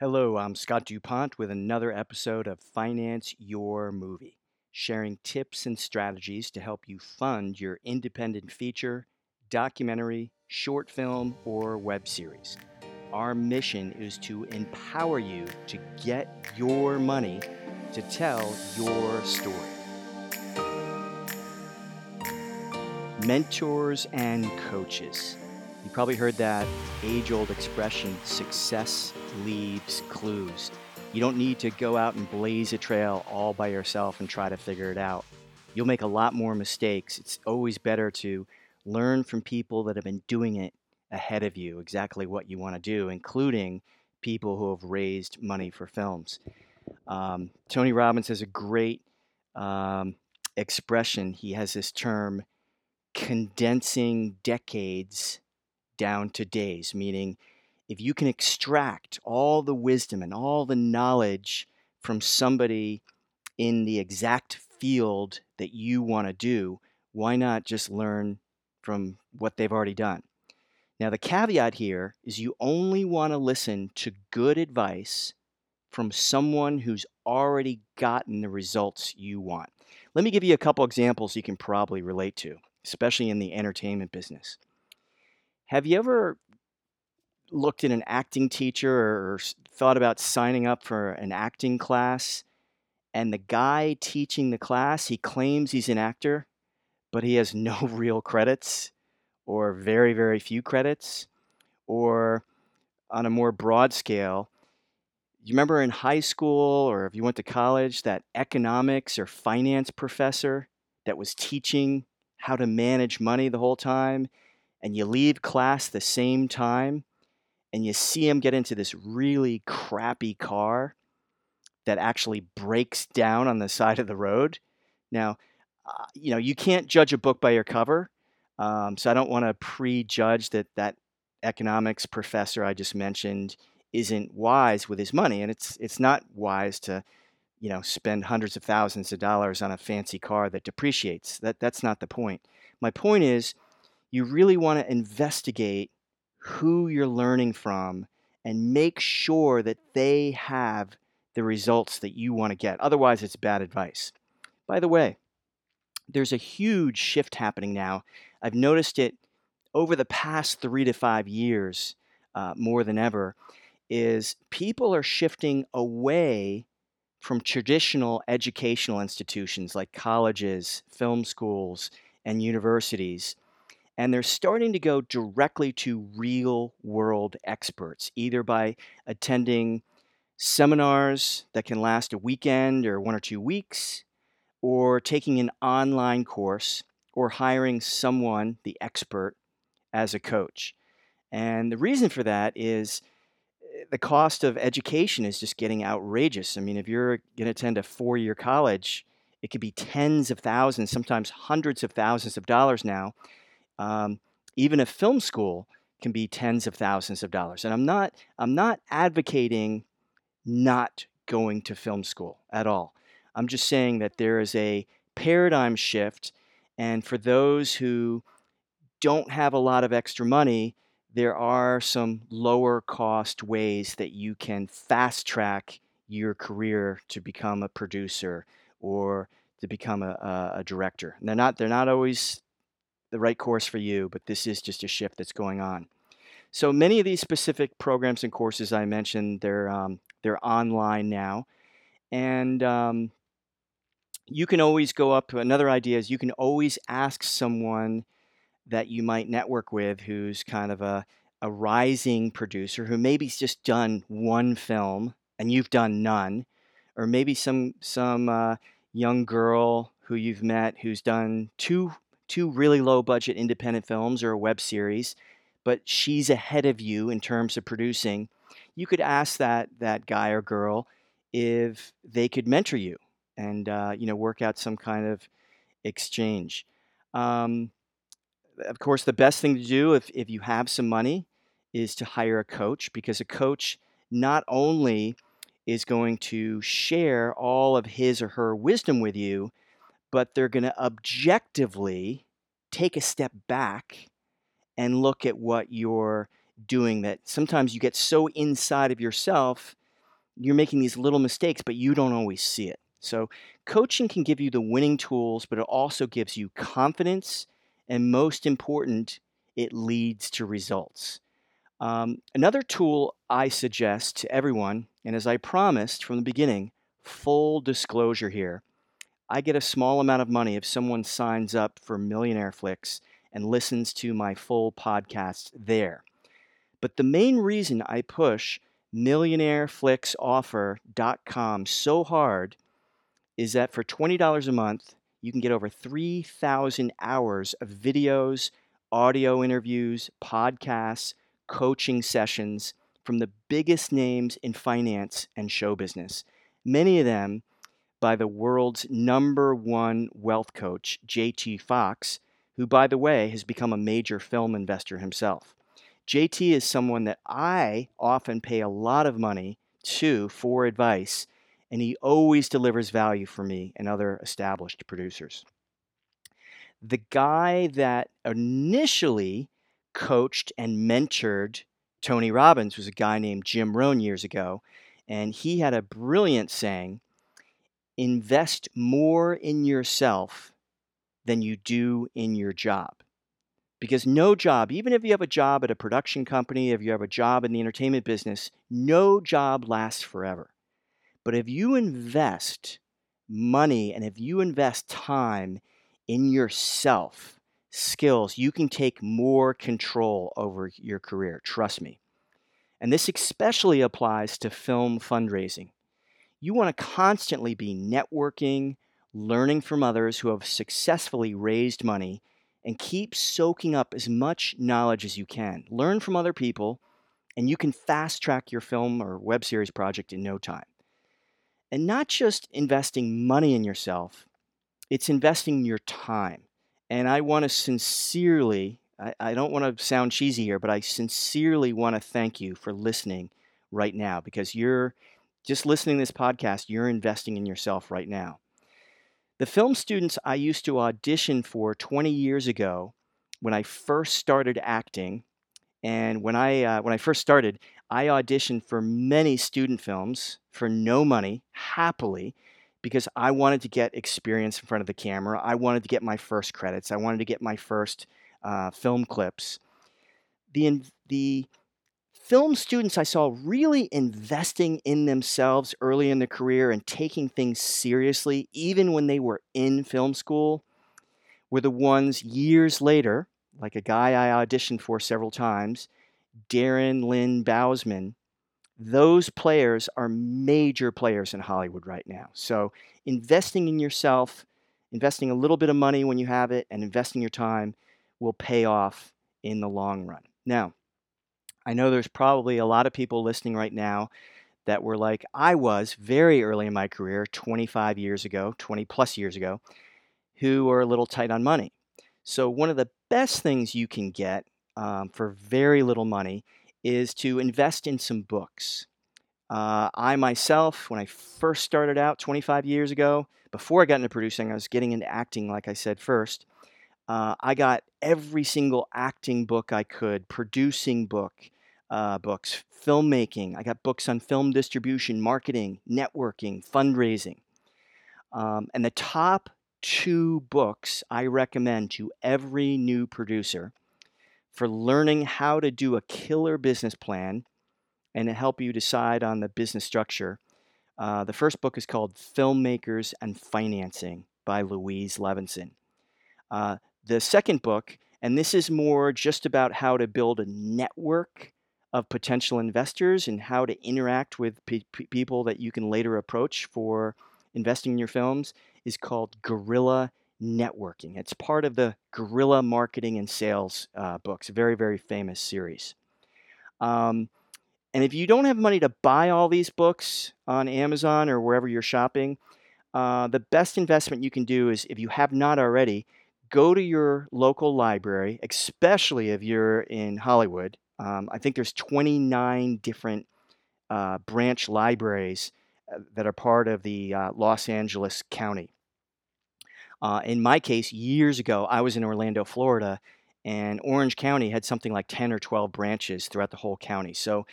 Hello, I'm Scott DuPont with another episode of Finance Your Movie, sharing tips and strategies to help you fund your independent feature, documentary, short film, or web series. Our mission is to empower you to get your money to tell your story. Mentors and coaches. You probably heard that age old expression success leaves clues. You don't need to go out and blaze a trail all by yourself and try to figure it out. You'll make a lot more mistakes. It's always better to learn from people that have been doing it ahead of you, exactly what you want to do, including people who have raised money for films. Um, Tony Robbins has a great um, expression. He has this term condensing decades down to days, meaning if you can extract all the wisdom and all the knowledge from somebody in the exact field that you want to do, why not just learn from what they've already done? Now, the caveat here is you only want to listen to good advice from someone who's already gotten the results you want. Let me give you a couple examples you can probably relate to, especially in the entertainment business. Have you ever looked at an acting teacher or thought about signing up for an acting class and the guy teaching the class, he claims he's an actor, but he has no real credits or very, very few credits, or on a more broad scale, you remember in high school or if you went to college that economics or finance professor that was teaching how to manage money the whole time, and you leave class the same time and you see him get into this really crappy car that actually breaks down on the side of the road. Now, uh, you know, you can't judge a book by your cover, um, so I don't want to prejudge that that economics professor I just mentioned isn't wise with his money, and it's it's not wise to you know spend hundreds of thousands of dollars on a fancy car that depreciates. That that's not the point. My point is, you really want to investigate who you're learning from and make sure that they have the results that you want to get. Otherwise, it's bad advice. By the way, there's a huge shift happening now I've noticed it over the past three to five years uh, more than ever. Is people are shifting away from traditional educational institutions like colleges, film schools, and universities. And they're starting to go directly to real world experts, either by attending seminars that can last a weekend or one or two weeks, or taking an online course or hiring someone, the expert, as a coach. And the reason for that is eh, the cost of education is just getting outrageous. I mean, if you're going to attend a four year college, it could be tens of thousands, sometimes hundreds of thousands of dollars now. Um, even a film school can be tens of thousands of dollars. And I'm not, I'm not advocating not going to film school at all. I'm just saying that there is a paradigm shift and for those who don't have a lot of extra money, there are some lower cost ways that you can fast track your career to become a producer or to become a, a, a director. And they're not they're not always the right course for you, but this is just a shift that's going on. So many of these specific programs and courses I mentioned, they're um, they're online now, and um, you can always go up. To another idea is you can always ask someone that you might network with who's kind of a, a rising producer who maybe's just done one film and you've done none, or maybe some some uh, young girl who you've met who's done two two really low budget independent films or a web series, but she's ahead of you in terms of producing. You could ask that that guy or girl if they could mentor you and uh, you know work out some kind of exchange. Um, of course, the best thing to do if, if you have some money is to hire a coach because a coach not only is going to share all of his or her wisdom with you, but they're going to objectively take a step back and look at what you're doing that sometimes you get so inside of yourself you're making these little mistakes, but you don't always see it. So, coaching can give you the winning tools, but it also gives you confidence. And most important, it leads to results. Um, another tool I suggest to everyone, and as I promised from the beginning, full disclosure here I get a small amount of money if someone signs up for Millionaire Flix and listens to my full podcast there. But the main reason I push millionaireflixoffer.com so hard is that for $20 a month, you can get over 3,000 hours of videos, audio interviews, podcasts, coaching sessions from the biggest names in finance and show business. Many of them by the world's number one wealth coach, JT Foxx, who, by the way, has become a major film investor himself. JT is someone that I often pay a lot of money to for advice, and he always delivers value for me and other established producers. The guy that initially coached and mentored Tony Robbins was a guy named Jim Rohn years ago, and he had a brilliant saying invest more in yourself than you do in your job. Because no job, even if you have a job at a production company, if you have a job in the entertainment business, no job lasts forever. But if you invest money and if you invest time in yourself, skills, you can take more control over your career. Trust me. And this especially applies to film fundraising you want to constantly be networking, learning from others who have successfully raised money, and keep soaking up as much knowledge as you can. Learn from other people, and you can fast track your film or web series project in no time. And not just investing money in yourself, it's investing your time. And I want to sincerely, I, I don't want to sound cheesy here, but I sincerely want to thank you for listening right now because you're just listening to this podcast, you're investing in yourself right now. The film students I used to audition for 20 years ago when I first started acting, and when I, uh, when I first started, I auditioned for many student films for no money, happily, because I wanted to get experience in front of the camera. I wanted to get my first credits. I wanted to get my first uh, film clips. The, the film students I saw really investing in themselves early in their career and taking things seriously, even when they were in film school, were the ones years later, like a guy I auditioned for several times, Darren Lynn Bousman. Those players are major players in Hollywood right now. So, investing in yourself, investing a little bit of money when you have it, and investing your time will pay off in the long run. Now, I know there's probably a lot of people listening right now that were like I was very early in my career, 25 years ago, 20 plus years ago, who are a little tight on money. So, one of the best things you can get um, for very little money is to invest in some books. Uh, I myself, when I first started out 25 years ago, before I got into producing, I was getting into acting, like I said first. Uh, I got every single acting book I could, producing book, uh, books, filmmaking. I got books on film distribution, marketing, networking, fundraising. Um, and the top two books I recommend to every new producer for learning how to do a killer business plan and to help you decide on the business structure. Uh, the first book is called Filmmakers and Financing by Louise Levison. Uh, the second book, and this is more just about how to build a network of potential investors and how to interact with pe- people that you can later approach for investing in your films is called Guerrilla Networking. It's part of the Guerrilla Marketing and Sales uh, books, very, very famous series. Um, and if you don't have money to buy all these books on Amazon or wherever you're shopping, uh, the best investment you can do is if you have not already, go to your local library, especially if you're in Hollywood um, I think there's 29 different uh, branch libraries uh, that are part of the uh, Los Angeles County. Uh, in my case, years ago, I was in Orlando, Florida, and Orange County had something like 10 or 12 branches throughout the whole county. So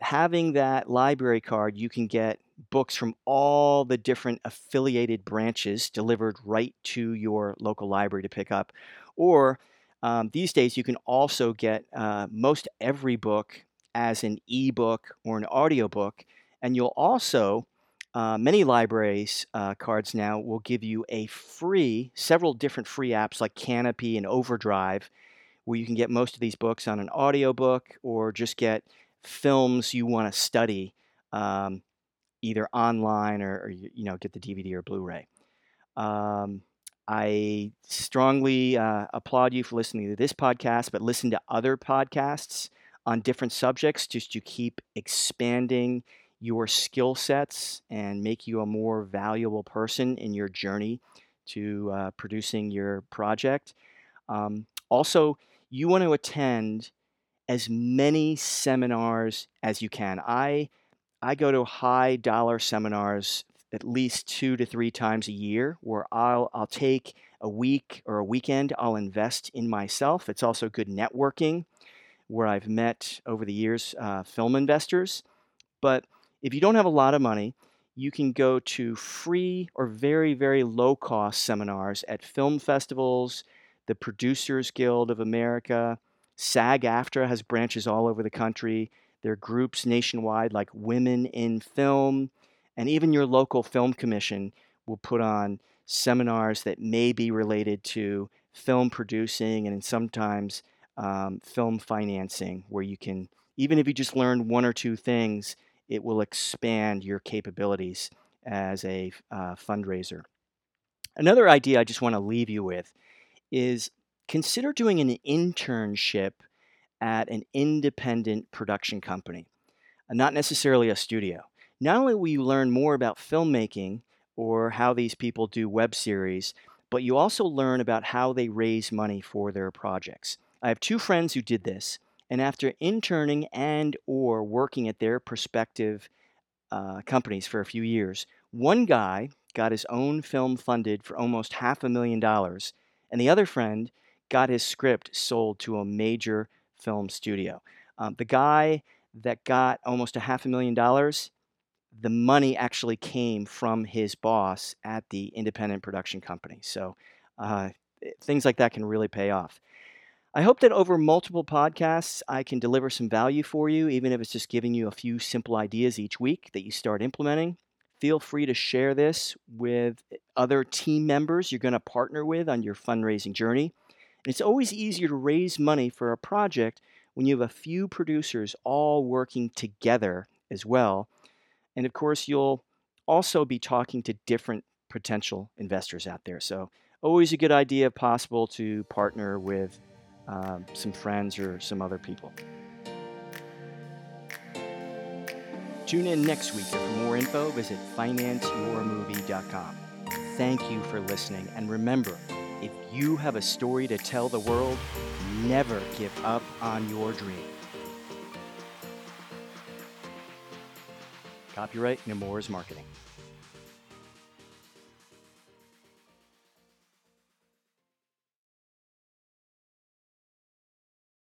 having that library card, you can get books from all the different affiliated branches delivered right to your local library to pick up. Or um, these days, you can also get uh, most every book as an ebook or an audiobook. And you'll also, uh, many libraries uh, cards now will give you a free, several different free apps like Kanopy and Overdrive, where you can get most of these books on an audiobook or just get films you want to study um, either online or, or, you know get the DVD or Blu-ray. Um, I strongly uh, applaud you for listening to this podcast, but listen to other podcasts on different subjects just to keep expanding your skill sets and make you a more valuable person in your journey to uh, producing your project. Um, also, you want to attend as many seminars as you can. I I go to high dollar seminars at least two to three times a year where I'll I'll take a week or a weekend I'll invest in myself. It's also good networking where I've met over the years uh, film investors. But if you don't have a lot of money, you can go to free or very, very low cost seminars at film festivals, the Producers Guild of America, SAG AFTRA has branches all over the country. There are groups nationwide like Women in Film, and even your local film commission will put on seminars that may be related to film producing and sometimes um, film financing, where you can, even if you just learn one or two things, it will expand your capabilities as a uh, fundraiser. Another idea I just want to leave you with is consider doing an internship at an independent production company, not necessarily a studio. Not only will you learn more about filmmaking or how these people do web series, but you also learn about how they raise money for their projects. I have two friends who did this, and after interning and or working at their prospective uh, companies for a few years, one guy got his own film funded for almost half a million dollars, and the other friend got his script sold to a major film studio. Um, the guy that got almost a half a million dollars, the money actually came from his boss at the independent production company. So uh, things like that can really pay off. I hope that over multiple podcasts, I can deliver some value for you, even if it's just giving you a few simple ideas each week that you start implementing. Feel free to share this with other team members you're going to partner with on your fundraising journey. It's always easier to raise money for a project when you have a few producers all working together as well. And of course, you'll also be talking to different potential investors out there. So, always a good idea, if possible, to partner with um, some friends or some other people. Tune in next week. For more info, visit financeyourmovie.com. Thank you for listening. And remember, if you have a story to tell the world, never give up on your dream. Copyright Nemours Marketing.